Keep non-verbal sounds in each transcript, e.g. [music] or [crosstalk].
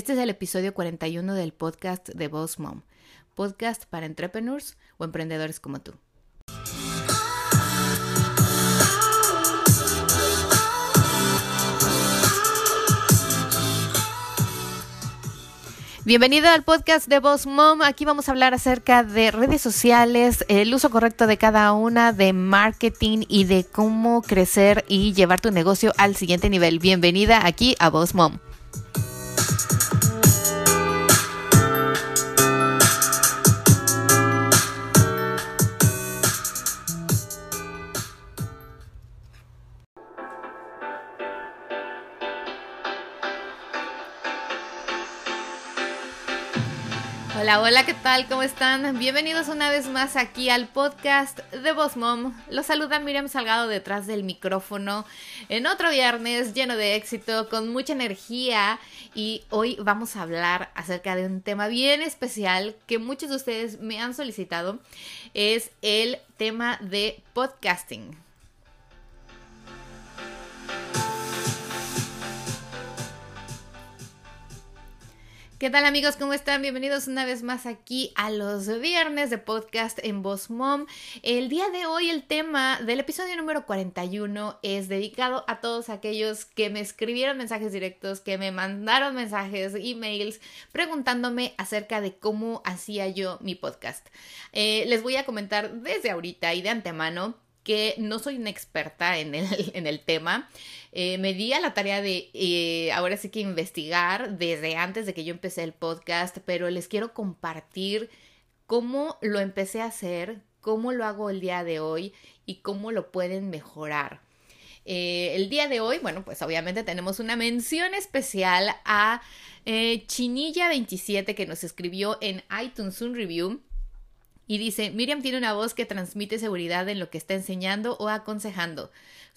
Este es el episodio 41 del podcast de Boss Mom, podcast para entrepreneurs o emprendedores como tú. Bienvenida al podcast de Boss Mom. Aquí vamos a hablar acerca de redes sociales, el uso correcto de cada una, de marketing y de cómo crecer y llevar tu negocio al siguiente nivel. Bienvenida aquí a Boss Mom. Hola, hola, ¿qué tal? ¿Cómo están? Bienvenidos una vez más aquí al podcast de Boss Mom. Los saluda Miriam Salgado detrás del micrófono en otro viernes lleno de éxito, con mucha energía y hoy vamos a hablar acerca de un tema bien especial que muchos de ustedes me han solicitado. Es el tema de podcasting. ¿Qué tal amigos? ¿Cómo están? Bienvenidos una vez más aquí a los viernes de podcast en Voz Mom. El día de hoy el tema del episodio número 41 es dedicado a todos aquellos que me escribieron mensajes directos, que me mandaron mensajes, emails, preguntándome acerca de cómo hacía yo mi podcast. Eh, les voy a comentar desde ahorita y de antemano que no soy una experta en el, [laughs] en el tema. Eh, me di a la tarea de eh, ahora sí que investigar desde antes de que yo empecé el podcast, pero les quiero compartir cómo lo empecé a hacer, cómo lo hago el día de hoy y cómo lo pueden mejorar. Eh, el día de hoy, bueno, pues obviamente tenemos una mención especial a Chinilla27 que nos escribió en iTunes un review y dice, Miriam tiene una voz que transmite seguridad en lo que está enseñando o aconsejando.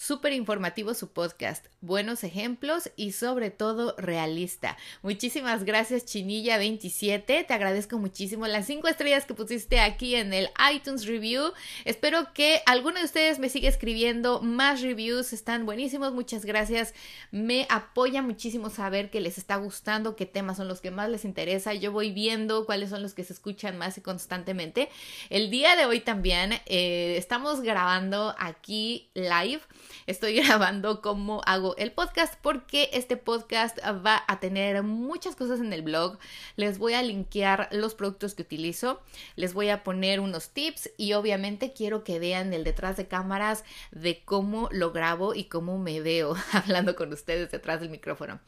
Súper informativo su podcast, buenos ejemplos y sobre todo realista. Muchísimas gracias Chinilla27, te agradezco muchísimo las cinco estrellas que pusiste aquí en el iTunes Review. Espero que alguno de ustedes me siga escribiendo más reviews, están buenísimos, muchas gracias. Me apoya muchísimo saber que les está gustando, qué temas son los que más les interesa. Yo voy viendo cuáles son los que se escuchan más y constantemente. El día de hoy también eh, estamos grabando aquí live estoy [laughs] grabando cómo hago el podcast porque este podcast va a tener muchas cosas en el blog. Les voy a linkear los productos que utilizo, les voy a poner unos tips y obviamente quiero que vean el detrás de cámaras de cómo lo grabo y cómo me veo [laughs] hablando con ustedes detrás del micrófono.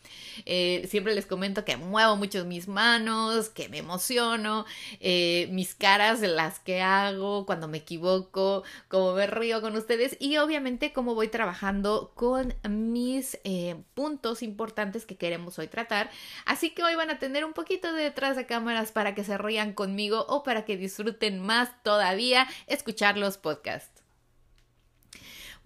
Eh, siempre les comento que muevo mucho mis manos, que me emociono, eh, mis caras, las que hago cuando me equivoco, cómo me río con ustedes y obviamente cómo voy trabajando con mis eh, puntos importantes que queremos hoy tratar. Así que hoy van a tener un poquito de detrás de cámaras para que se rían conmigo o para que disfruten más todavía escuchar los podcasts.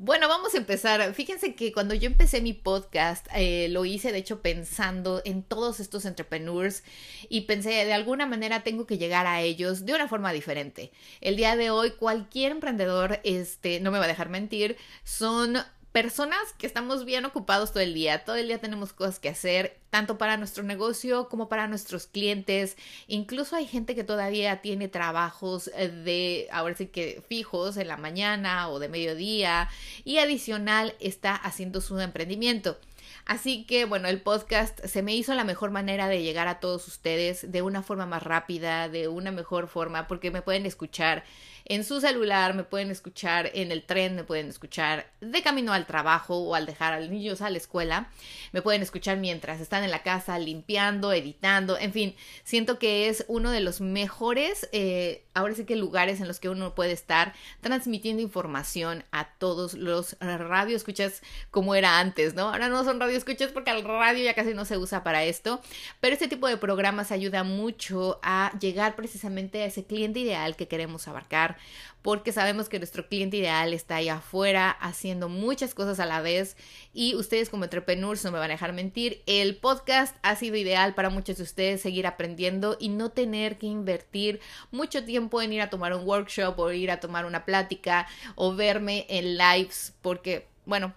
Bueno, vamos a empezar. Fíjense que cuando yo empecé mi podcast, eh, lo hice de hecho pensando en todos estos entrepreneurs y pensé de alguna manera tengo que llegar a ellos de una forma diferente. El día de hoy cualquier emprendedor, este, no me va a dejar mentir, son personas que estamos bien ocupados todo el día, todo el día tenemos cosas que hacer, tanto para nuestro negocio como para nuestros clientes. Incluso hay gente que todavía tiene trabajos eh, de, ahora sí que fijos en la mañana o de mediodía y adicional está haciendo su emprendimiento. Así que bueno, el podcast se me hizo la mejor manera de llegar a todos ustedes de una forma más rápida, de una mejor forma, porque me pueden escuchar en su celular, me pueden escuchar en el tren, me pueden escuchar de camino al trabajo o al dejar a los niños a la escuela, me pueden escuchar mientras están en la casa limpiando, editando, en fin, siento que es uno de los mejores, eh, ahora sí que lugares en los que uno puede estar transmitiendo información a todos los radioescuchas como era antes, ¿no? Ahora no son radioescuchas porque el radio ya casi no se usa para esto, pero este tipo de programas ayuda mucho a llegar precisamente a ese cliente ideal que queremos abarcar porque sabemos que nuestro cliente ideal está ahí afuera haciendo muchas cosas a la vez y ustedes como entrepreneurs no me van a dejar mentir, el podcast ha sido ideal para muchos de ustedes seguir aprendiendo y no tener que invertir mucho tiempo en ir a tomar un workshop o ir a tomar una plática o verme en lives porque, bueno,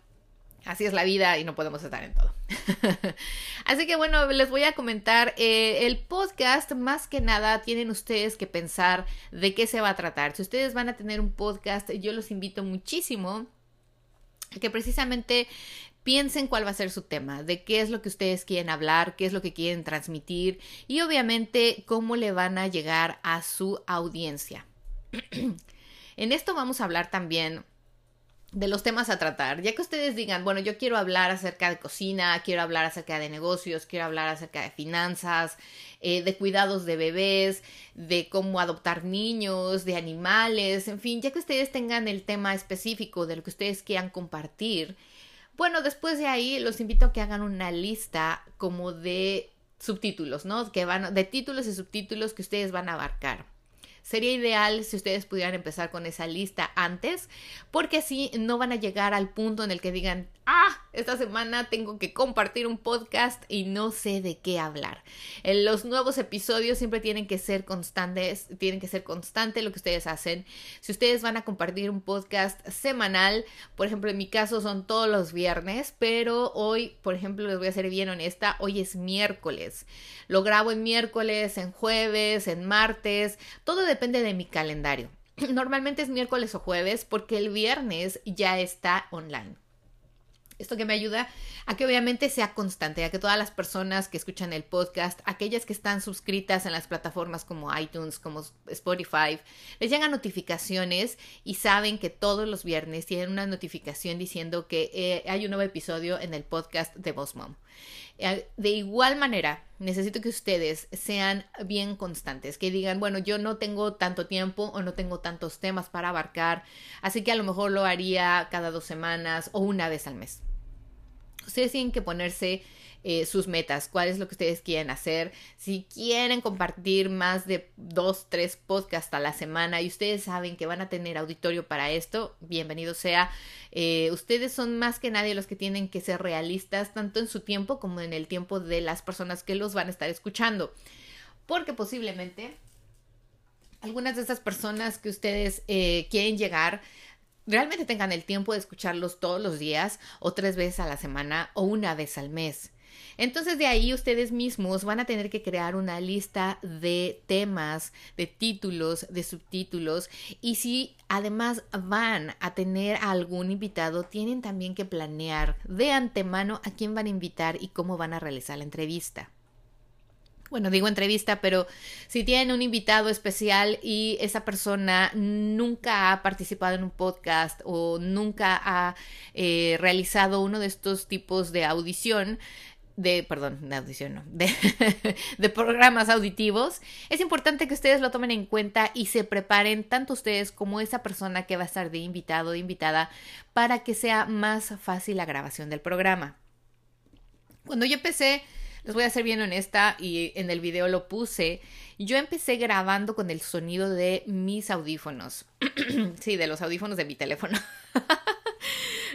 así es la vida y no podemos estar en todo. [laughs] Así que bueno, les voy a comentar, eh, el podcast más que nada tienen ustedes que pensar de qué se va a tratar. Si ustedes van a tener un podcast, yo los invito muchísimo a que precisamente piensen cuál va a ser su tema, de qué es lo que ustedes quieren hablar, qué es lo que quieren transmitir y obviamente cómo le van a llegar a su audiencia. [clears throat] en esto vamos a hablar también de los temas a tratar, ya que ustedes digan, bueno, yo quiero hablar acerca de cocina, quiero hablar acerca de negocios, quiero hablar acerca de finanzas, eh, de cuidados de bebés, de cómo adoptar niños, de animales, en fin, ya que ustedes tengan el tema específico de lo que ustedes quieran compartir, bueno, después de ahí los invito a que hagan una lista como de subtítulos, ¿no? Que van, de títulos y subtítulos que ustedes van a abarcar. Sería ideal si ustedes pudieran empezar con esa lista antes, porque así no van a llegar al punto en el que digan, ah, esta semana tengo que compartir un podcast y no sé de qué hablar. En los nuevos episodios siempre tienen que ser constantes, tienen que ser constante lo que ustedes hacen. Si ustedes van a compartir un podcast semanal, por ejemplo, en mi caso son todos los viernes, pero hoy, por ejemplo, les voy a ser bien honesta, hoy es miércoles. Lo grabo en miércoles, en jueves, en martes, todo depende de mi calendario. [clears throat] Normalmente es miércoles o jueves porque el viernes ya está online. Esto que me ayuda a que obviamente sea constante, a que todas las personas que escuchan el podcast, aquellas que están suscritas en las plataformas como iTunes, como Spotify, les llegan notificaciones y saben que todos los viernes tienen una notificación diciendo que eh, hay un nuevo episodio en el podcast de Boss Mom. Eh, de igual manera, necesito que ustedes sean bien constantes, que digan, bueno, yo no tengo tanto tiempo o no tengo tantos temas para abarcar, así que a lo mejor lo haría cada dos semanas o una vez al mes. Ustedes tienen que ponerse eh, sus metas, cuál es lo que ustedes quieren hacer. Si quieren compartir más de dos, tres podcasts a la semana y ustedes saben que van a tener auditorio para esto, bienvenido sea. Eh, ustedes son más que nadie los que tienen que ser realistas, tanto en su tiempo como en el tiempo de las personas que los van a estar escuchando. Porque posiblemente algunas de esas personas que ustedes eh, quieren llegar realmente tengan el tiempo de escucharlos todos los días o tres veces a la semana o una vez al mes. Entonces de ahí ustedes mismos van a tener que crear una lista de temas, de títulos, de subtítulos. Y si además van a tener a algún invitado, tienen también que planear de antemano a quién van a invitar y cómo van a realizar la entrevista. Bueno, digo entrevista, pero si tienen un invitado especial y esa persona nunca ha participado en un podcast o nunca ha eh, realizado uno de estos tipos de audición, de, perdón, de audición, no, de, [laughs] de, programas auditivos, es importante que ustedes lo tomen en cuenta y se preparen tanto ustedes como esa persona que va a estar de invitado o invitada para que sea más fácil la grabación del programa. Cuando yo empecé les voy a ser bien honesta y en el video lo puse. Yo empecé grabando con el sonido de mis audífonos. [clears throat] sí, de los audífonos de mi teléfono. [laughs]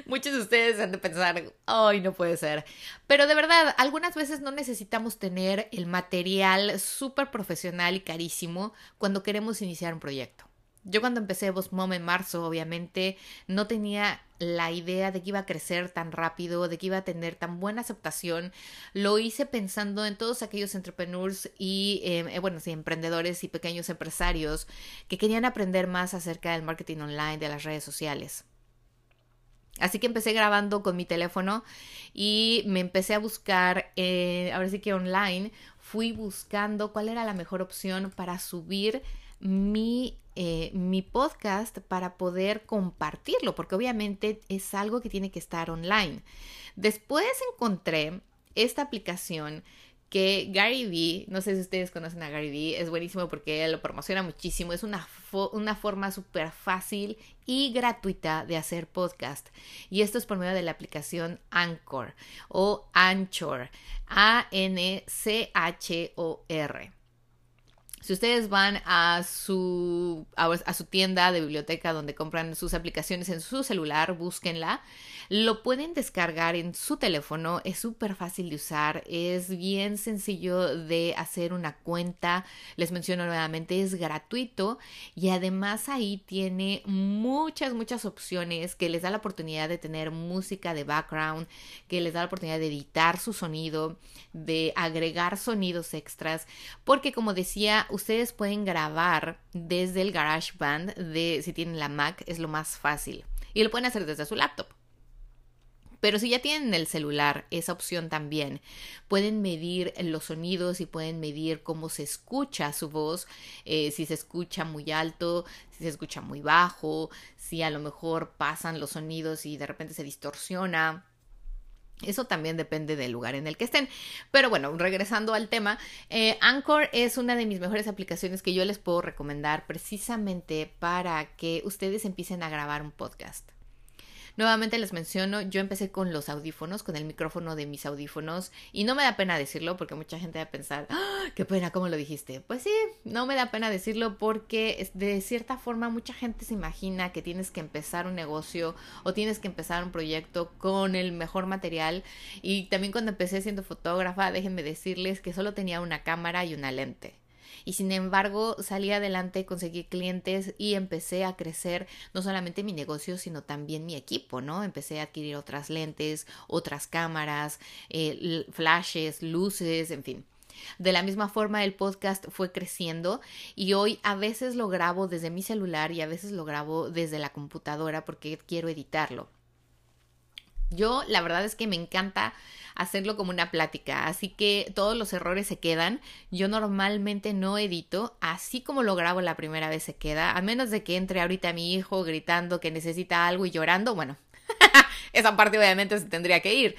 Muchos de ustedes han de pensar, ay, no puede ser. Pero de verdad, algunas veces no necesitamos tener el material súper profesional y carísimo cuando queremos iniciar un proyecto. Yo cuando empecé Boss Mom en marzo, obviamente, no tenía la idea de que iba a crecer tan rápido, de que iba a tener tan buena aceptación. Lo hice pensando en todos aquellos entrepreneurs y, em, eh, bueno, sí, emprendedores y pequeños empresarios que querían aprender más acerca del marketing online, de las redes sociales. Así que empecé grabando con mi teléfono y me empecé a buscar, eh, ahora sí que online, fui buscando cuál era la mejor opción para subir mi eh, mi podcast para poder compartirlo, porque obviamente es algo que tiene que estar online. Después encontré esta aplicación que Gary Vee, no sé si ustedes conocen a Gary Vee, es buenísimo porque lo promociona muchísimo, es una, una forma súper fácil y gratuita de hacer podcast. Y esto es por medio de la aplicación Anchor o Anchor, A-N-C-H-O-R. Si ustedes van a su, a, su tienda de biblioteca donde compran sus aplicaciones en su celular, búsquenla. Lo pueden descargar en su teléfono, es súper fácil de usar, es bien sencillo de hacer una cuenta. Les menciono nuevamente, es gratuito y además ahí tiene muchas, muchas opciones que les da la oportunidad de tener música de background, que les da la oportunidad de editar su sonido, de agregar sonidos extras, porque como decía, ustedes pueden grabar desde el GarageBand de si tienen la Mac, es lo más fácil. Y lo pueden hacer desde su laptop. Pero si ya tienen el celular, esa opción también, pueden medir los sonidos y pueden medir cómo se escucha su voz, eh, si se escucha muy alto, si se escucha muy bajo, si a lo mejor pasan los sonidos y de repente se distorsiona. Eso también depende del lugar en el que estén. Pero bueno, regresando al tema, eh, Anchor es una de mis mejores aplicaciones que yo les puedo recomendar precisamente para que ustedes empiecen a grabar un podcast. Nuevamente les menciono, yo empecé con los audífonos, con el micrófono de mis audífonos, y no me da pena decirlo porque mucha gente va a pensar, ¡Ah, qué pena, ¿cómo lo dijiste? Pues sí, no me da pena decirlo porque de cierta forma mucha gente se imagina que tienes que empezar un negocio o tienes que empezar un proyecto con el mejor material. Y también cuando empecé siendo fotógrafa, déjenme decirles que solo tenía una cámara y una lente y sin embargo salí adelante, conseguí clientes y empecé a crecer no solamente mi negocio, sino también mi equipo, ¿no? Empecé a adquirir otras lentes, otras cámaras, eh, flashes, luces, en fin. De la misma forma, el podcast fue creciendo y hoy a veces lo grabo desde mi celular y a veces lo grabo desde la computadora porque quiero editarlo. Yo la verdad es que me encanta hacerlo como una plática, así que todos los errores se quedan. Yo normalmente no edito, así como lo grabo la primera vez se queda, a menos de que entre ahorita mi hijo gritando que necesita algo y llorando, bueno, [laughs] esa parte obviamente se tendría que ir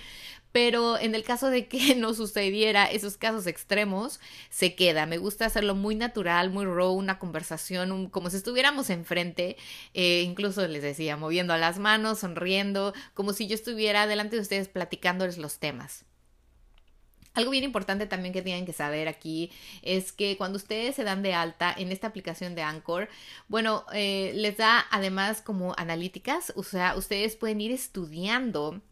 pero en el caso de que [laughs] no sucediera esos casos extremos, se queda. Me gusta hacerlo muy natural, muy raw, una conversación, como si estuviéramos enfrente, eh, incluso les decía, moviendo las manos, sonriendo, como si yo estuviera delante de ustedes platicándoles los temas. Algo bien importante también que tienen que saber aquí es que cuando ustedes se dan de alta en esta aplicación de Anchor, bueno, eh, les da además como analíticas, o sea, ustedes pueden ir estudiando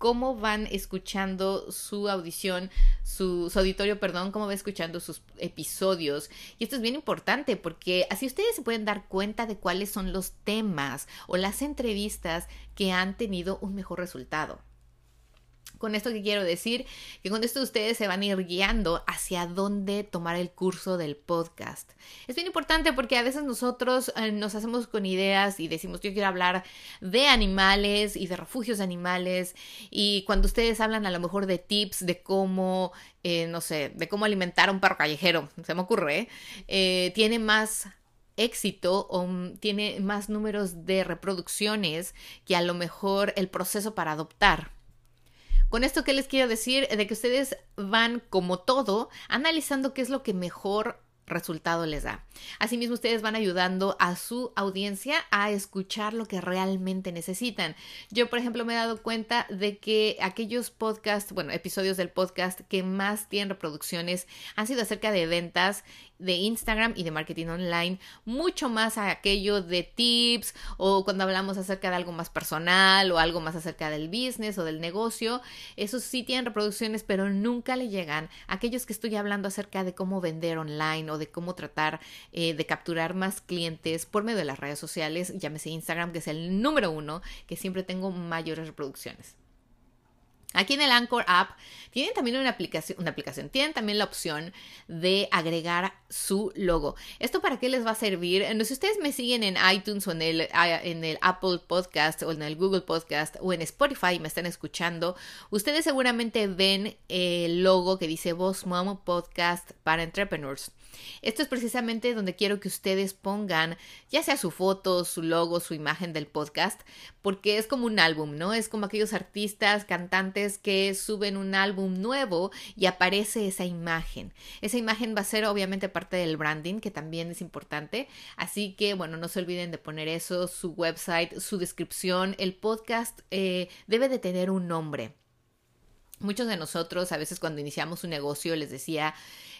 cómo van escuchando su audición, su, auditorio, perdón, cómo va escuchando sus episodios. Y esto es bien importante porque así ustedes se pueden dar cuenta de cuáles son los temas o las entrevistas que han tenido un mejor resultado. Con esto que quiero decir, que con esto ustedes se van a ir guiando hacia dónde tomar el curso del podcast. Es bien importante porque a veces nosotros eh, nos hacemos con ideas y decimos yo quiero hablar de animales y de refugios animales y cuando ustedes hablan a lo mejor de tips de cómo, eh, no sé, de cómo alimentar a un perro callejero, se me ocurre, eh, tiene más éxito o tiene más números de reproducciones que a lo mejor el proceso para adoptar. Con esto, ¿qué les quiero decir? De que ustedes van como todo, analizando qué es lo que mejor resultado les da. Asimismo, ustedes van ayudando a su audiencia a escuchar lo que realmente necesitan. Yo, por ejemplo, me he dado cuenta de que aquellos podcasts, bueno, episodios del podcast que más tienen reproducciones han sido acerca de ventas de Instagram y de marketing online, mucho más a aquello de tips o cuando hablamos acerca de algo más personal o algo más acerca del business o del negocio. Esos sí tienen reproducciones, pero nunca le llegan a aquellos que estoy hablando acerca de cómo vender online o de cómo tratar eh, de capturar más clientes por medio de las redes sociales, llámese Instagram, que es el número uno, que siempre tengo mayores reproducciones. Aquí en el Anchor App tienen también una aplicación, una aplicación, tienen también la opción de agregar su logo. ¿Esto para qué les va a servir? si ustedes me siguen en iTunes o en el, en el Apple Podcast o en el Google Podcast o en Spotify y me están escuchando, ustedes seguramente ven el logo que dice Boss Mom Podcast para Entrepreneurs. Esto es precisamente donde quiero que ustedes pongan ya sea su foto, su logo, su imagen del podcast, porque es como un álbum, ¿no? Es como aquellos artistas, cantantes que suben un álbum nuevo y aparece esa imagen. Esa imagen va a ser obviamente parte del branding, que también es importante. Así que, bueno, no se olviden de poner eso, su website, su descripción. El podcast eh, debe de tener un nombre. Muchos de nosotros a veces cuando iniciamos un negocio les decía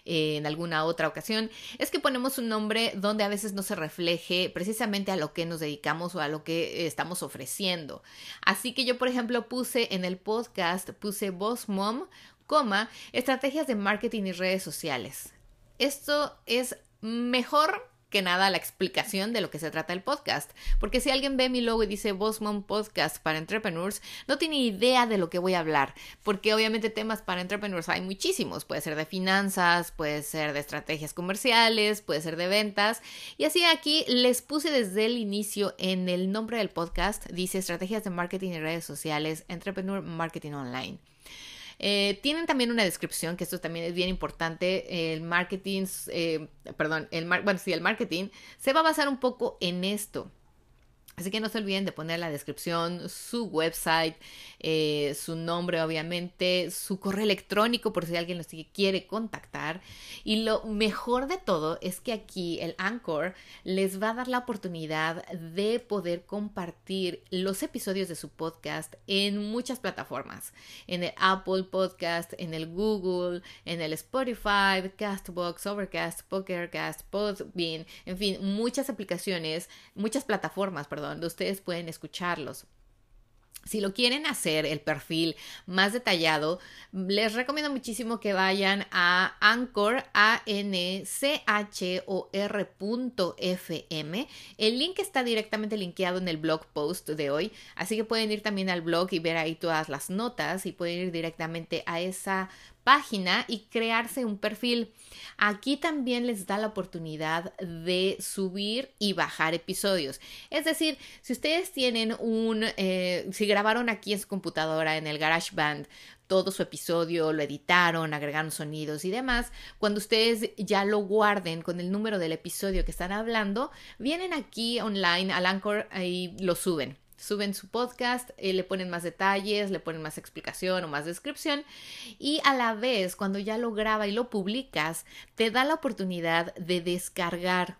eh, en alguna otra ocasión es que ponemos un nombre donde a veces no se refleje precisamente a lo que nos dedicamos o a lo que estamos ofreciendo. Así que yo por ejemplo puse en el podcast, puse Boss Mom, estrategias de marketing y redes sociales. Esto es mejor que nada la explicación de lo que se trata el podcast. Porque si alguien ve mi logo y dice Bossmom Podcast para Entrepreneurs, no tiene idea de lo que voy a hablar. Porque obviamente temas para Entrepreneurs hay muchísimos. Puede ser de finanzas, puede ser de estrategias comerciales, puede ser de ventas. Y así aquí les puse desde el inicio en el nombre del podcast, dice estrategias de marketing y redes sociales, Entrepreneur Marketing Online. Eh, tienen también una descripción, que esto también es bien importante. El marketing, eh, perdón, el bueno, sí, el marketing se va a basar un poco en esto. Así que no se olviden de poner la descripción, su website, eh, su nombre obviamente, su correo electrónico por si alguien los quiere contactar. Y lo mejor de todo es que aquí el Anchor les va a dar la oportunidad de poder compartir los episodios de su podcast en muchas plataformas. En el Apple Podcast, en el Google, en el Spotify, Castbox, Overcast, Pokercast, Podbean, en fin, muchas aplicaciones, muchas plataformas, perdón donde ustedes pueden escucharlos. Si lo quieren hacer el perfil más detallado, les recomiendo muchísimo que vayan a Anchor, a n c h o r.fm. El link está directamente linkeado en el blog post de hoy, así que pueden ir también al blog y ver ahí todas las notas y pueden ir directamente a esa página y crearse un perfil. Aquí también les da la oportunidad de subir y bajar episodios. Es decir, si ustedes tienen un, eh, si grabaron aquí en su computadora en el GarageBand todo su episodio, lo editaron, agregaron sonidos y demás, cuando ustedes ya lo guarden con el número del episodio que están hablando, vienen aquí online al Anchor y lo suben suben su podcast, eh, le ponen más detalles, le ponen más explicación o más descripción y a la vez cuando ya lo graba y lo publicas, te da la oportunidad de descargar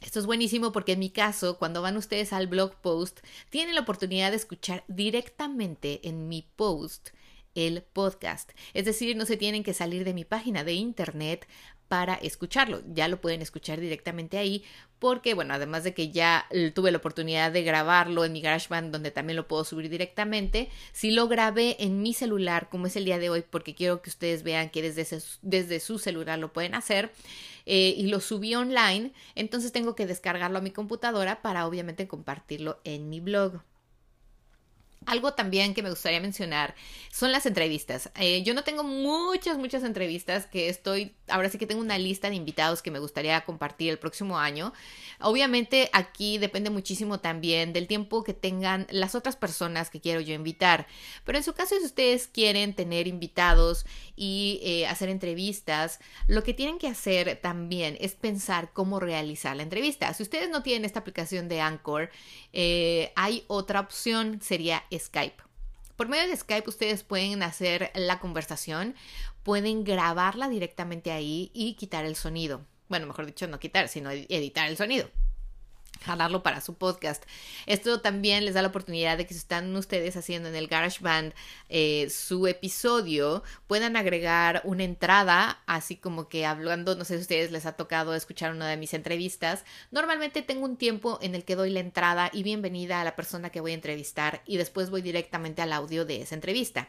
esto es buenísimo porque en mi caso, cuando van ustedes al blog post, tienen la oportunidad de escuchar directamente en mi post el podcast. Es decir, no se tienen que salir de mi página de internet para escucharlo. Ya lo pueden escuchar directamente ahí porque, bueno, además de que ya tuve la oportunidad de grabarlo en mi GarageBand donde también lo puedo subir directamente, si lo grabé en mi celular como es el día de hoy porque quiero que ustedes vean que desde, desde su celular lo pueden hacer eh, y lo subí online, entonces tengo que descargarlo a mi computadora para obviamente compartirlo en mi blog. Algo también que me gustaría mencionar son las entrevistas. Eh, yo no tengo muchas, muchas entrevistas que estoy, ahora sí que tengo una lista de invitados que me gustaría compartir el próximo año. Obviamente aquí depende muchísimo también del tiempo que tengan las otras personas que quiero yo invitar. Pero en su caso, si ustedes quieren tener invitados y eh, hacer entrevistas, lo que tienen que hacer también es pensar cómo realizar la entrevista. Si ustedes no tienen esta aplicación de Anchor, eh, hay otra opción, sería Skype. Por medio de Skype ustedes pueden hacer la conversación, pueden grabarla directamente ahí y quitar el sonido. Bueno, mejor dicho, no quitar, sino editar el sonido jalarlo para su podcast. Esto también les da la oportunidad de que si están ustedes haciendo en el GarageBand eh, su episodio, puedan agregar una entrada, así como que hablando, no sé si a ustedes les ha tocado escuchar una de mis entrevistas. Normalmente tengo un tiempo en el que doy la entrada y bienvenida a la persona que voy a entrevistar y después voy directamente al audio de esa entrevista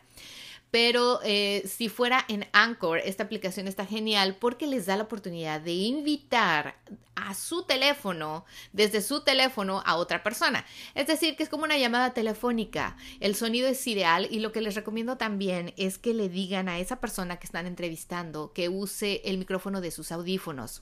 pero eh, si fuera en Anchor, esta aplicación está genial porque les da la oportunidad de invitar a su teléfono, desde su teléfono a otra persona. Es decir, que es como una llamada telefónica. El sonido es ideal y lo que les recomiendo también es que le digan a esa persona que están entrevistando que use el micrófono de sus audífonos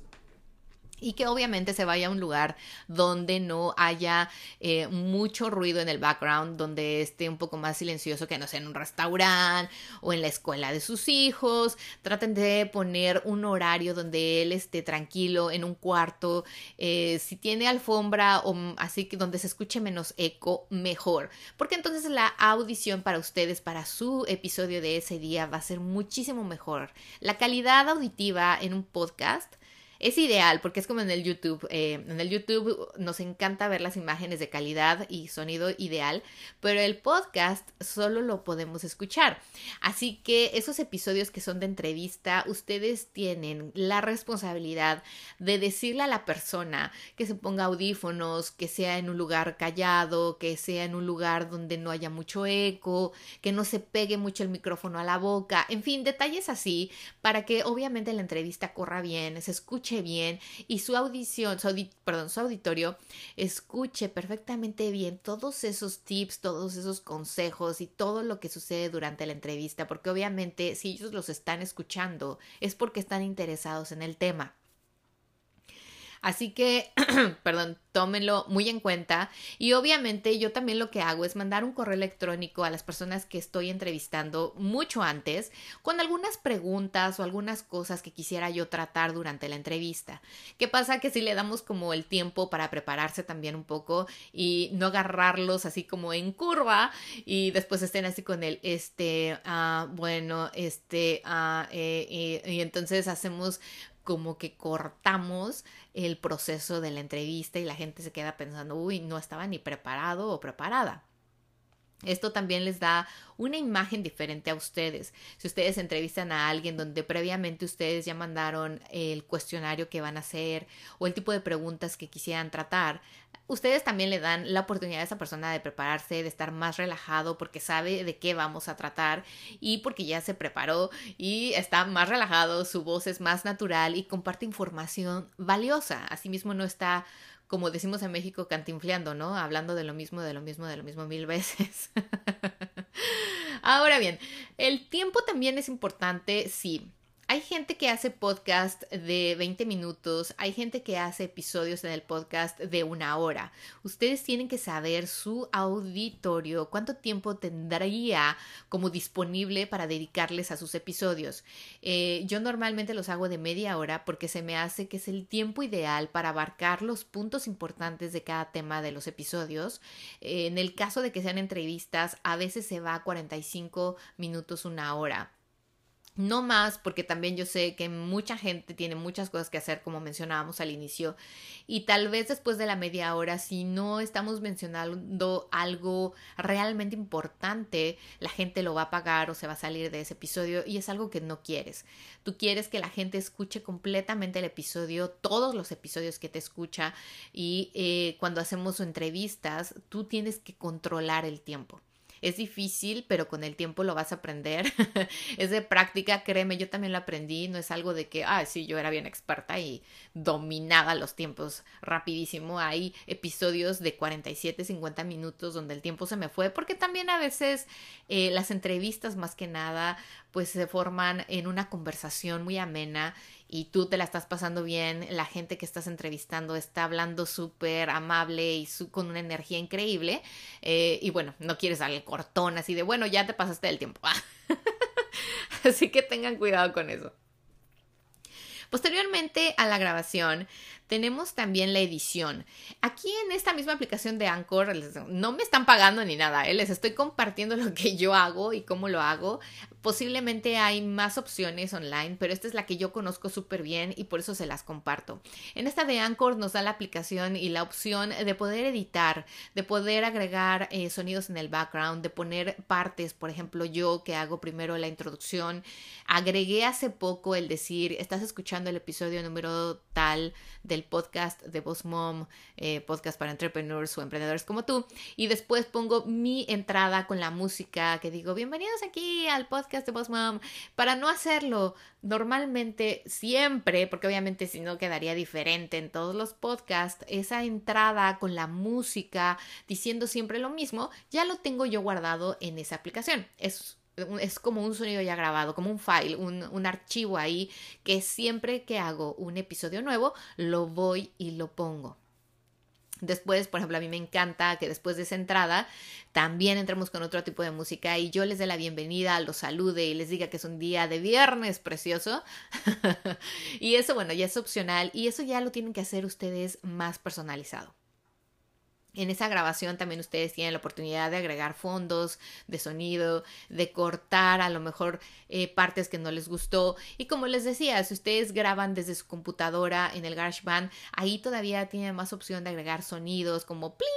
y que obviamente se vaya a un lugar donde no haya eh, mucho ruido en el background, donde esté un poco más silencioso que no sea en un restaurante o en la escuela de sus hijos. Traten de poner un horario donde él esté tranquilo en un cuarto. Eh, si tiene alfombra o así que donde se escuche menos eco, mejor. Porque entonces la audición para ustedes, para su episodio de ese día, va a ser muchísimo mejor. La calidad auditiva en un podcast es ideal porque es como en el YouTube. Eh, en el YouTube nos encanta ver las imágenes de calidad y sonido ideal, pero el podcast solo lo podemos escuchar. Así que esos episodios que son de entrevista, ustedes tienen la responsabilidad de decirle a la persona que se ponga audífonos, que sea en un lugar callado, que sea en un lugar donde no haya mucho eco, que no se pegue mucho el micrófono a la boca, en fin, detalles así para que obviamente la entrevista corra bien, se escuche bien y su audición, su perdón, su auditorio escuche perfectamente bien todos esos tips, todos esos consejos y todo lo que sucede durante la entrevista, porque obviamente si ellos los están escuchando es porque están interesados en el tema. Así que, [clears throat] perdón, tómenlo muy en cuenta. Y obviamente yo también lo que hago es mandar un correo electrónico a las personas que estoy entrevistando mucho antes con algunas preguntas o algunas cosas que quisiera yo tratar durante la entrevista. ¿Qué pasa? Que si le damos como el tiempo para prepararse también un poco y no agarrarlos así como en curva y después estén así con el, este, ah, bueno, este, ah, eh, y entonces hacemos como que cortamos el proceso de la entrevista y la gente se queda pensando, uy, no estaba ni preparado o preparada. Esto también les da una imagen diferente a ustedes. Si ustedes entrevistan a alguien donde previamente ustedes ya mandaron el cuestionario que van a hacer o el tipo de preguntas que quisieran tratar, ustedes también le dan la oportunidad a esa persona de prepararse, de estar más relajado porque sabe de qué vamos a tratar y porque ya se preparó y está más relajado, su voz es más natural y comparte información valiosa. Asimismo no está como decimos en México, cantinfleando, ¿no? Hablando de lo mismo, de lo mismo, de lo mismo mil [laughs] veces. Ahora bien, el tiempo también es importante, sí. Hay gente que hace podcast de 20 minutos, hay gente que hace episodios en el podcast de una hora. Ustedes tienen que saber su auditorio, cuánto tiempo tendría como disponible para dedicarles a sus episodios. Eh, yo normalmente los hago de media hora porque se me hace que es el tiempo ideal para abarcar los puntos importantes de cada tema de los episodios. Eh, en el caso de que sean entrevistas, a veces se va a 45 minutos, una hora. No más, porque también yo sé que mucha gente tiene muchas cosas que hacer, como mencionábamos al inicio, y tal vez después de la media hora, si no estamos mencionando algo realmente importante, la gente lo va a pagar o se va a salir de ese episodio y es algo que no quieres. Tú quieres que la gente escuche completamente el episodio, todos los episodios que te escucha, y eh, cuando hacemos entrevistas, tú tienes que controlar el tiempo. Es difícil, pero con el tiempo lo vas a aprender. [laughs] es de práctica, créeme, yo también lo aprendí. No es algo de que, ah, sí, yo era bien experta y dominaba los tiempos rapidísimo. Hay episodios de 47, 50 minutos donde el tiempo se me fue, porque también a veces eh, las entrevistas más que nada pues se forman en una conversación muy amena y tú te la estás pasando bien, la gente que estás entrevistando está hablando súper amable y con una energía increíble eh, y bueno, no quieres darle cortón así de bueno, ya te pasaste del tiempo. [laughs] así que tengan cuidado con eso. Posteriormente a la grabación, tenemos también la edición. Aquí en esta misma aplicación de Anchor, no me están pagando ni nada, ¿eh? les estoy compartiendo [laughs] lo que yo hago y cómo lo hago. Posiblemente hay más opciones online, pero esta es la que yo conozco súper bien y por eso se las comparto. En esta de Anchor nos da la aplicación y la opción de poder editar, de poder agregar eh, sonidos en el background, de poner partes. Por ejemplo, yo que hago primero la introducción, agregué hace poco el decir, estás escuchando el episodio número tal del podcast de Boss Mom, eh, podcast para entrepreneurs o emprendedores como tú. Y después pongo mi entrada con la música que digo, bienvenidos aquí al podcast de Boss Mom. Para no hacerlo normalmente, siempre, porque obviamente si no quedaría diferente en todos los podcasts, esa entrada con la música diciendo siempre lo mismo, ya lo tengo yo guardado en esa aplicación. Es es como un sonido ya grabado, como un file, un, un, archivo ahí que siempre que hago un episodio nuevo lo voy y lo pongo. Después, por ejemplo, a mí me encanta que después de esa entrada también entremos con otro tipo de música y yo les dé la bienvenida, los salude y les diga que es un día de viernes precioso. [laughs] y eso, bueno, ya es opcional y eso ya lo tienen que hacer ustedes más personalizado. En esa grabación también ustedes tienen la oportunidad de agregar fondos de sonido, de cortar a lo mejor eh, partes que no les gustó. Y como les decía, si ustedes graban desde su computadora en el GarageBand, ahí todavía tienen más opción de agregar sonidos como pling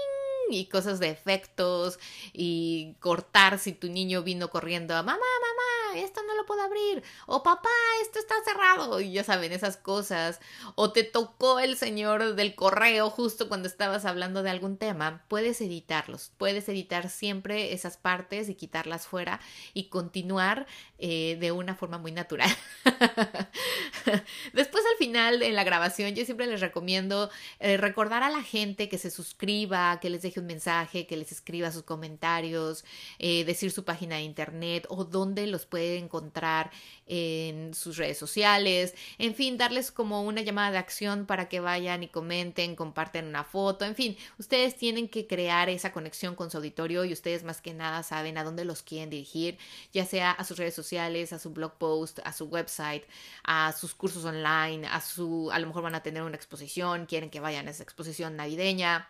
y cosas de efectos y cortar si tu niño vino corriendo a mamá, mamá, esto no lo puedo abrir o papá, esto está cerrado y ya saben esas cosas o te tocó el señor del correo justo cuando estabas hablando de algún tema, puedes editarlos, puedes editar siempre esas partes y quitarlas fuera y continuar eh, de una forma muy natural. [laughs] Después al final en la grabación yo siempre les recomiendo eh, recordar a la gente que se suscriba, que les deje un mensaje, que les escriba sus comentarios, eh, decir su página de internet o dónde los puede encontrar en sus redes sociales, en fin, darles como una llamada de acción para que vayan y comenten, comparten una foto, en fin, ustedes tienen que crear esa conexión con su auditorio y ustedes más que nada saben a dónde los quieren dirigir, ya sea a sus redes sociales, a su blog post, a su website, a sus cursos online, a su, a lo mejor van a tener una exposición, quieren que vayan a esa exposición navideña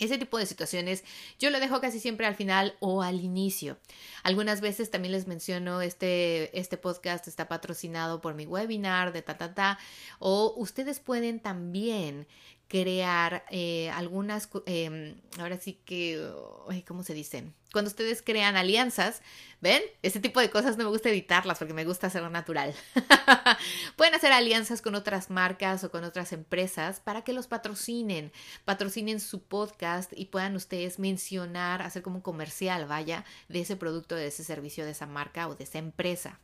ese tipo de situaciones yo lo dejo casi siempre al final o al inicio. Algunas veces también les menciono este, este podcast está patrocinado por mi webinar de ta ta ta o ustedes pueden también crear eh, algunas, em, ahora sí que, ¿cómo se dice? Cuando ustedes crean alianzas, ¿ven? Este tipo de cosas no me gusta editarlas porque me gusta hacerlo natural. [laughs] Pueden hacer alianzas con otras marcas o con otras empresas para que los patrocinen, patrocinen su podcast y puedan ustedes mencionar, hacer como un comercial, vaya, de ese producto, de ese servicio, de esa marca o de esa empresa.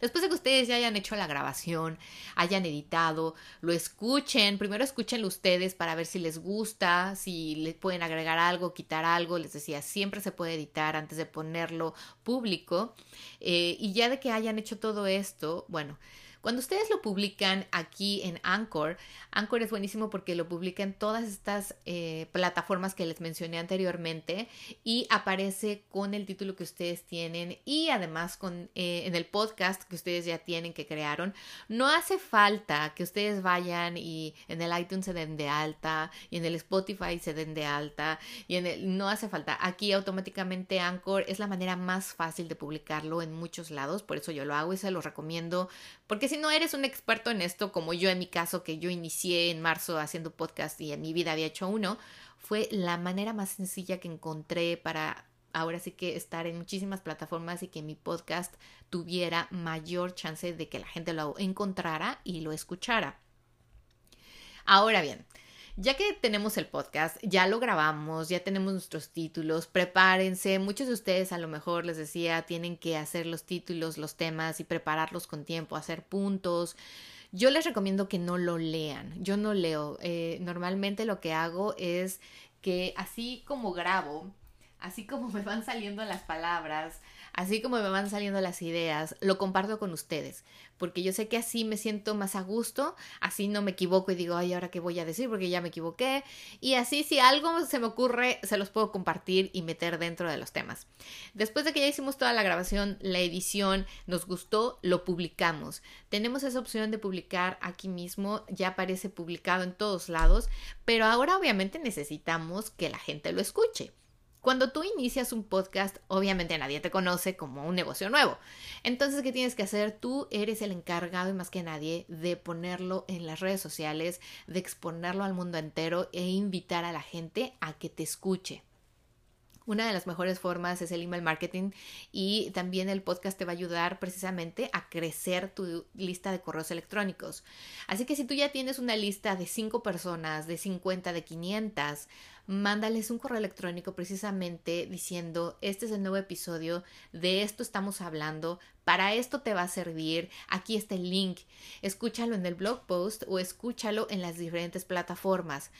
Después de que ustedes ya hayan hecho la grabación, hayan editado, lo escuchen, primero escúchenlo ustedes para ver si les gusta, si les pueden agregar algo, quitar algo, les decía, siempre se puede editar antes de ponerlo público. Eh, y ya de que hayan hecho todo esto, bueno, cuando ustedes lo publican aquí en Anchor, Anchor es buenísimo porque lo publica en todas estas eh, plataformas que les mencioné anteriormente y aparece con el título que ustedes tienen y además con eh, en el podcast que ustedes ya tienen que crearon. No hace falta que ustedes vayan y en el iTunes se den de alta y en el Spotify se den de alta y en el no hace falta. Aquí automáticamente Anchor es la manera más fácil de publicarlo en muchos lados, por eso yo lo hago y se lo recomiendo porque si no eres un experto en esto, como yo en mi caso, que yo inicié en marzo haciendo podcast y en mi vida había hecho uno, fue la manera más sencilla que encontré para ahora sí que estar en muchísimas plataformas y que mi podcast tuviera mayor chance de que la gente lo encontrara y lo escuchara. Ahora bien, ya que tenemos el podcast, ya lo grabamos, ya tenemos nuestros títulos, prepárense. Muchos de ustedes a lo mejor les decía, tienen que hacer los títulos, los temas y prepararlos con tiempo, hacer puntos. Yo les recomiendo que no lo lean. Yo no leo. Eh, normalmente lo que hago es que así como grabo, así como [laughs] me van saliendo las palabras, así como me van saliendo las ideas, lo comparto con ustedes, porque yo sé que así me siento más a gusto, así no me equivoco y digo, ay, ahora qué voy a decir porque ya me equivoqué, y así si algo se me ocurre, se los puedo compartir y meter dentro de los temas. Después de que ya hicimos toda la grabación, la edición, nos gustó, lo publicamos. Tenemos esa opción de publicar aquí mismo, ya aparece publicado en todos lados, pero ahora obviamente necesitamos que la gente lo escuche. Cuando tú inicias un podcast, obviamente nadie te conoce como un negocio nuevo. Entonces, ¿qué tienes que hacer? Tú eres el encargado y más que nadie de ponerlo en las redes sociales, de exponerlo al mundo entero e invitar a la gente a que te escuche. Una de las mejores formas es el email marketing y también el podcast te va a ayudar precisamente a crecer tu lista de correos electrónicos. Así que si tú ya tienes una lista de 5 personas, de 50, de 500, mándales un correo electrónico precisamente diciendo, este es el nuevo episodio, de esto estamos hablando, para esto te va a servir, aquí está el link, escúchalo en el blog post o escúchalo en las diferentes plataformas.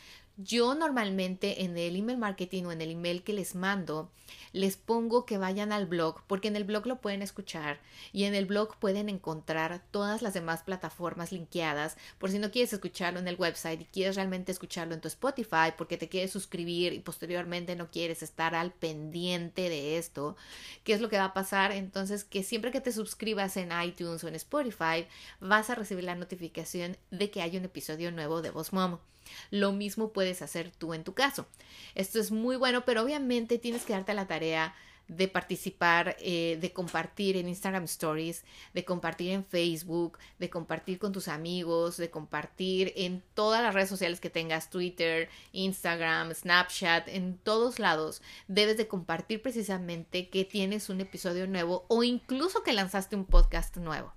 Yo normalmente en el email marketing o en el email que les mando, les pongo que vayan al blog, porque en el blog lo pueden escuchar y en el blog pueden encontrar todas las demás plataformas linkeadas, por si no quieres escucharlo en el website y quieres realmente escucharlo en tu Spotify, porque te quieres suscribir y posteriormente no quieres estar al pendiente de esto, ¿qué es lo que va a pasar? Entonces, que siempre que te suscribas en iTunes o en Spotify, vas a recibir la notificación de que hay un episodio nuevo de Voz Momo. Lo mismo puedes hacer tú en tu caso. Esto es muy bueno, pero obviamente tienes que darte la tarea de participar, eh, de compartir en Instagram Stories, de compartir en Facebook, de compartir con tus amigos, de compartir en todas las redes sociales que tengas, Twitter, Instagram, Snapchat, en todos lados. Debes de compartir precisamente que tienes un episodio nuevo o incluso que lanzaste un podcast nuevo.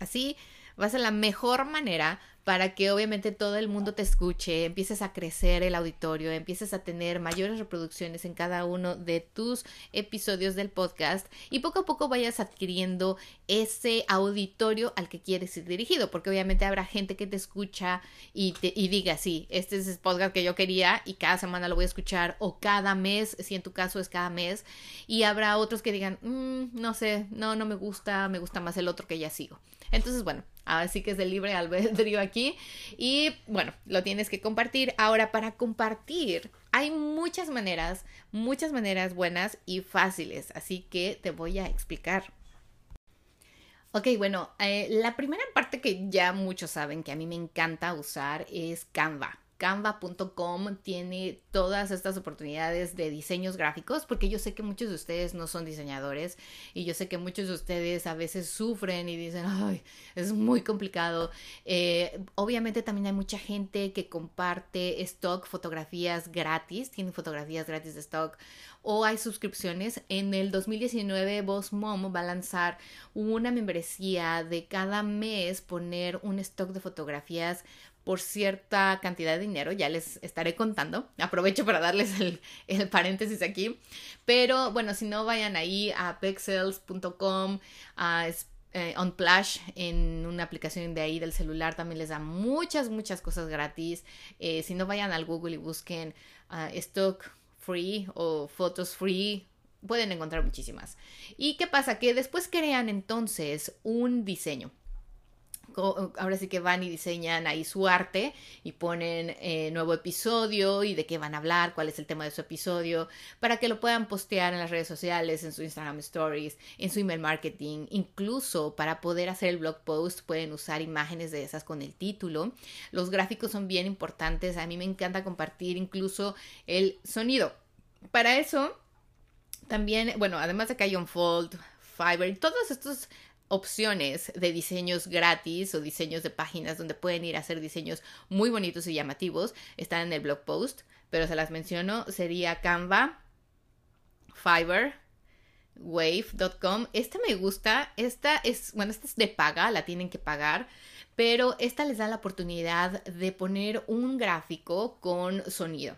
Así va a ser la mejor manera para que obviamente todo el mundo te escuche, empieces a crecer el auditorio, empieces a tener mayores reproducciones en cada uno de tus episodios del podcast y poco a poco vayas adquiriendo ese auditorio al que quieres ir dirigido, porque obviamente habrá gente que te escucha y, te, y diga, sí, este es el podcast que yo quería y cada semana lo voy a escuchar o cada mes, si en tu caso es cada mes, y habrá otros que digan, mm, no sé, no, no me gusta, me gusta más el otro que ya sigo. Entonces, bueno, así que es de libre albedrío aquí. Y bueno, lo tienes que compartir. Ahora, para compartir, hay muchas maneras, muchas maneras buenas y fáciles. Así que te voy a explicar. Ok, bueno, eh, la primera parte que ya muchos saben que a mí me encanta usar es Canva. Canva.com tiene todas estas oportunidades de diseños gráficos, porque yo sé que muchos de ustedes no son diseñadores y yo sé que muchos de ustedes a veces sufren y dicen, ay, es muy complicado. Eh, obviamente también hay mucha gente que comparte stock, fotografías gratis, tiene fotografías gratis de stock o hay suscripciones. En el 2019 Boss Mom va a lanzar una membresía de cada mes poner un stock de fotografías por cierta cantidad de dinero, ya les estaré contando. Aprovecho para darles el, paréntesis aquí. Pero bueno, si no, vayan ahí a pexels.com, a eh, Unplash en una aplicación de ahí del celular también les da muchas, muchas cosas gratis. Eh, si no, vayan al Google y busquen ah, stock free o fotos free pueden encontrar muchísimas. ¿Y qué pasa? Que después crean entonces un diseño ahora sí que van y diseñan ahí su arte y ponen eh, nuevo episodio y de qué van a hablar, cuál es el tema de su episodio, para que lo puedan postear en las redes sociales, en su Instagram Stories, en su email marketing, incluso para poder hacer el blog post pueden usar imágenes de esas con el título. Los gráficos son bien importantes, a mí me encanta compartir incluso el sonido. Para eso, también, bueno, además de que hay Unfold, Fiverr, todos estos opciones de diseños gratis o diseños de páginas donde pueden ir a hacer diseños muy bonitos y llamativos. Están en el blog post, pero se las menciono. Sería Canva, Fiverr, wave.com. Esta me gusta. Esta es, bueno, esta es de paga, la tienen que pagar. Pero esta les da la oportunidad de poner un gráfico con sonido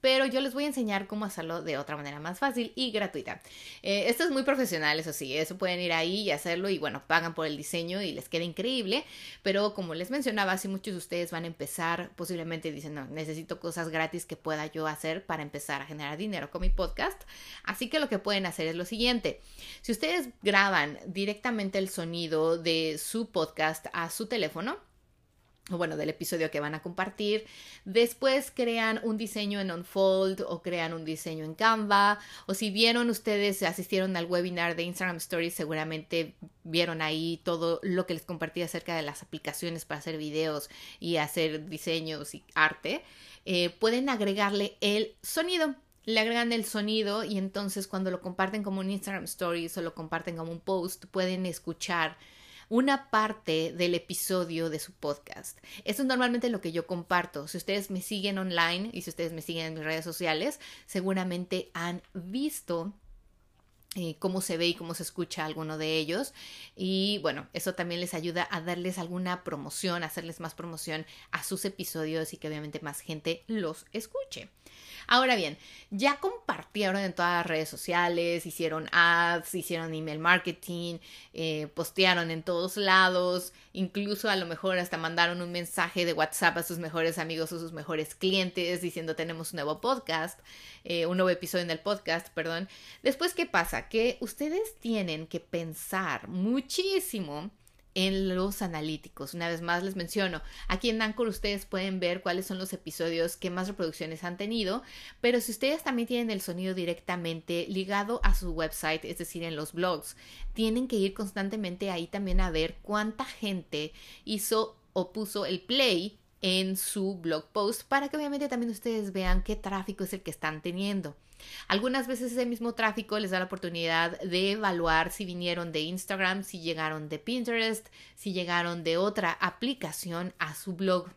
pero yo les voy a enseñar cómo hacerlo de otra manera más fácil y gratuita. Eh, esto es muy profesional, eso sí, eso pueden ir ahí y hacerlo y bueno, pagan por el diseño y les queda increíble, pero como les mencionaba, si muchos de ustedes van a empezar, posiblemente dicen, no, necesito cosas gratis que pueda yo hacer para empezar a generar dinero con mi podcast, así que lo que pueden hacer es lo siguiente, si ustedes graban directamente el sonido de su podcast a su teléfono, o bueno, del episodio que van a compartir. Después crean un diseño en Unfold o crean un diseño en Canva. O si vieron ustedes, asistieron al webinar de Instagram Stories, seguramente vieron ahí todo lo que les compartí acerca de las aplicaciones para hacer videos y hacer diseños y arte. Eh, pueden agregarle el sonido le agregan el sonido y entonces cuando lo comparten como un Instagram Stories o lo comparten como un post pueden escuchar una parte del episodio de su podcast. Eso es normalmente lo que yo comparto. Si ustedes me siguen online y si ustedes me siguen en mis redes sociales, seguramente han visto eh, cómo se ve y cómo se escucha alguno de ellos. Y bueno, eso también les ayuda a darles alguna promoción, a hacerles más promoción a sus episodios y que obviamente más gente los escuche. Ahora bien, ya compartieron en todas las redes sociales, hicieron ads, hicieron email marketing, eh, postearon en todos lados, incluso a lo mejor hasta mandaron un mensaje de WhatsApp a sus mejores amigos o sus mejores clientes diciendo tenemos un nuevo podcast, eh, un nuevo episodio en el podcast, perdón. Después, ¿qué pasa? Que ustedes tienen que pensar muchísimo en los analíticos. Una vez más les menciono, aquí en Anchor ustedes pueden ver cuáles son los episodios que más reproducciones han tenido, pero si ustedes también tienen el sonido directamente ligado a su website, es decir, en los blogs, tienen que ir constantemente ahí también a ver cuánta gente hizo o puso el play en su blog post para que obviamente también ustedes vean qué tráfico es el que están teniendo. Algunas veces ese mismo tráfico les da la oportunidad de evaluar si vinieron de Instagram, si llegaron de Pinterest, si llegaron de otra aplicación a su blog.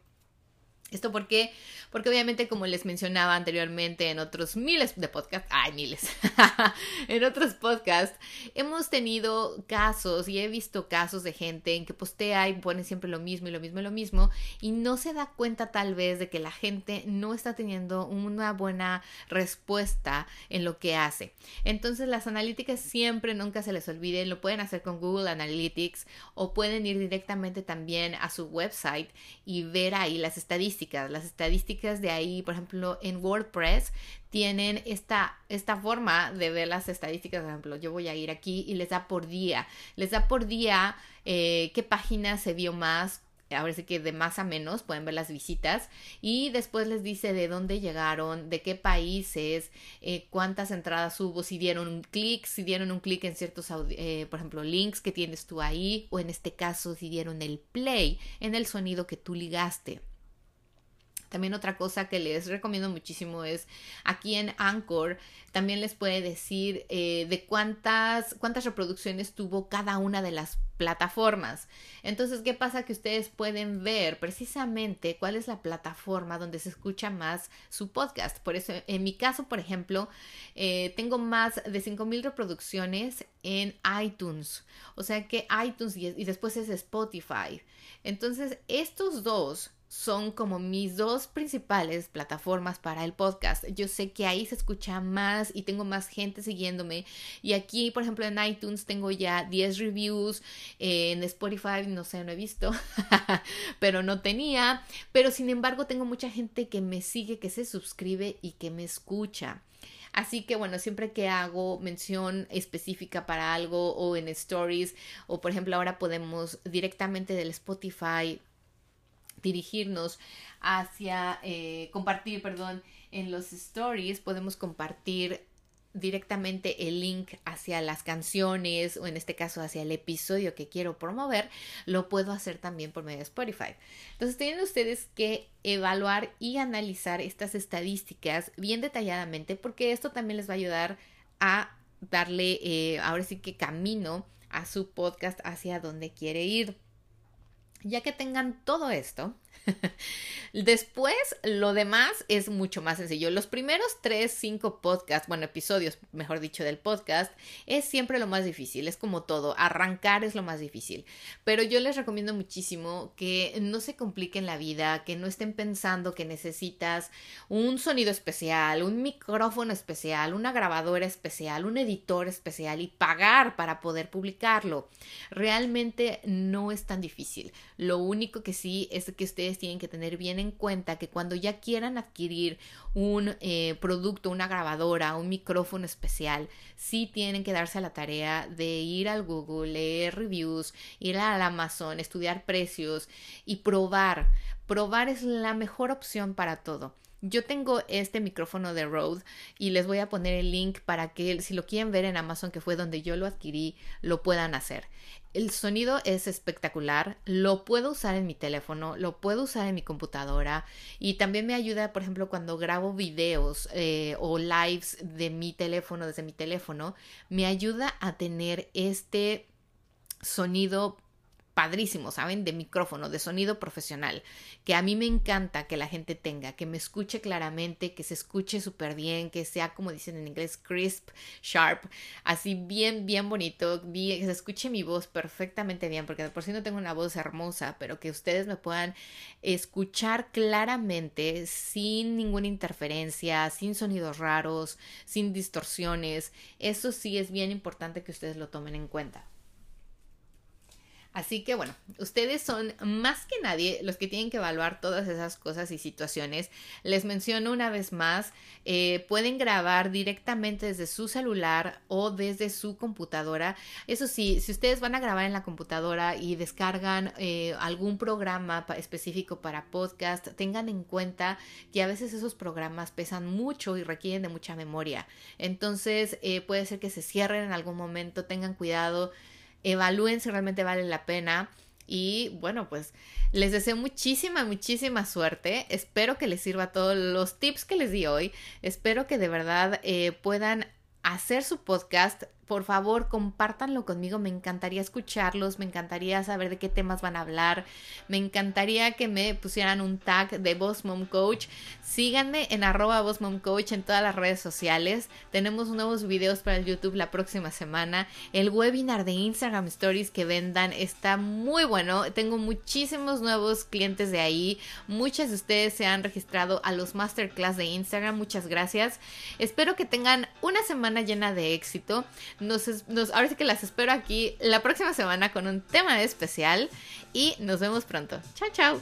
¿Esto por qué? Porque obviamente, como les mencionaba anteriormente en otros miles de podcasts, ay, miles, [laughs] en otros podcasts, hemos tenido casos y he visto casos de gente en que postea y pone siempre lo mismo y lo mismo y lo mismo y no se da cuenta tal vez de que la gente no está teniendo una buena respuesta en lo que hace. Entonces, las analíticas siempre, nunca se les olviden, lo pueden hacer con Google Analytics o pueden ir directamente también a su website y ver ahí las estadísticas las estadísticas de ahí, por ejemplo, en WordPress tienen esta, esta forma de ver las estadísticas. Por ejemplo, yo voy a ir aquí y les da por día. Les da por día eh, qué página se vio más, ahora sí que de más a menos pueden ver las visitas y después les dice de dónde llegaron, de qué países, eh, cuántas entradas hubo, si dieron un clic, si dieron un clic en ciertos, eh, por ejemplo, links que tienes tú ahí o en este caso si dieron el play en el sonido que tú ligaste. También otra cosa que les recomiendo muchísimo es aquí en Anchor también les puede decir eh, de cuántas, cuántas reproducciones tuvo cada una de las plataformas. Entonces, ¿qué pasa? Que ustedes pueden ver precisamente cuál es la plataforma donde se escucha más su podcast. Por eso, en mi caso, por ejemplo, eh, tengo más de 5.000 reproducciones en iTunes. O sea que iTunes y después es Spotify. Entonces, estos dos son como mis dos principales plataformas para el podcast. Yo sé que ahí se escucha más y tengo más gente siguiéndome. Y aquí, por ejemplo, en iTunes tengo ya 10 reviews. en Spotify, no sé, no he visto, [laughs] pero no tenía. Pero sin embargo, tengo mucha gente que me sigue, que se suscribe y que me escucha. Así que bueno, siempre que hago mención específica para algo o en stories o por ejemplo ahora podemos directamente del Spotify dirigirnos hacia eh, compartir, perdón, en los stories podemos compartir directamente el link hacia las canciones o en este caso hacia el episodio que quiero promover, lo puedo hacer también por medio de Spotify. Entonces tienen ustedes que evaluar y analizar estas estadísticas bien detalladamente porque esto también les va a ayudar a darle eh, ahora sí que camino a su podcast hacia donde quiere ir. Ya que tengan todo esto, [laughs] Después, lo demás es mucho más sencillo. Los primeros tres, cinco podcasts, bueno, episodios, mejor dicho, del podcast, es siempre lo más difícil. Es como todo, arrancar es lo más difícil. Pero yo les recomiendo muchísimo que no se compliquen la vida, que no estén pensando que necesitas un sonido especial, un micrófono especial, una grabadora especial, un editor especial y pagar para poder publicarlo. Realmente no es tan difícil. Lo único que sí es que ustedes tienen que tener bien en cuenta que cuando ya quieran adquirir un eh, producto, una grabadora, un micrófono especial, sí tienen que darse a la tarea de ir al Google, leer reviews, ir al Amazon, estudiar precios y probar. Probar es la mejor opción para todo. Yo tengo este micrófono de Rode y les voy a poner el link para que si lo quieren ver en Amazon, que fue donde yo lo adquirí, lo puedan hacer. El sonido es espectacular, lo puedo usar en mi teléfono, lo puedo usar en mi computadora y también me ayuda, por ejemplo, cuando grabo videos eh, o lives de mi teléfono, desde mi teléfono, me ayuda a tener este sonido padrísimo, ¿saben? De micrófono, de sonido profesional, que a mí me encanta que la gente tenga, que me escuche claramente, que se escuche súper bien, que sea como dicen en inglés, crisp, sharp, así bien, bien bonito, que se escuche mi voz perfectamente bien, porque por si no tengo una voz hermosa, pero que ustedes me puedan escuchar claramente, sin ninguna interferencia, sin sonidos raros, sin distorsiones. Eso sí es bien importante que ustedes lo tomen en cuenta. Así que bueno, ustedes son más que nadie los que tienen que evaluar todas esas cosas y situaciones. Les menciono una vez más, eh, pueden grabar directamente desde su celular o desde su computadora. Eso sí, si ustedes van a grabar en la computadora y descargan eh, algún programa específico para podcast, tengan en cuenta que a veces esos programas pesan mucho y requieren de mucha memoria. Entonces eh, puede ser que se cierren en algún momento, tengan cuidado evalúen si realmente vale la pena. Y bueno, pues les deseo muchísima, muchísima suerte. Espero que les sirva todos los tips que les di hoy. Espero que de verdad eh, puedan hacer su podcast por favor, compártanlo conmigo. Me encantaría escucharlos, me encantaría saber de qué temas van a hablar. Me encantaría que me pusieran un tag de Boss Mom Coach. Síganme en arroba Boss en todas las redes sociales. Tenemos nuevos videos para el YouTube la próxima semana. El webinar de Instagram Stories que vendan está muy bueno. Tengo muchísimos nuevos clientes de ahí. Muchas de ustedes se han registrado a los masterclass de Instagram. Muchas gracias. Espero que tengan una semana llena de éxito. Nos, nos, ahora sí que las espero aquí la próxima semana con un tema especial y nos vemos pronto. Chao, chao.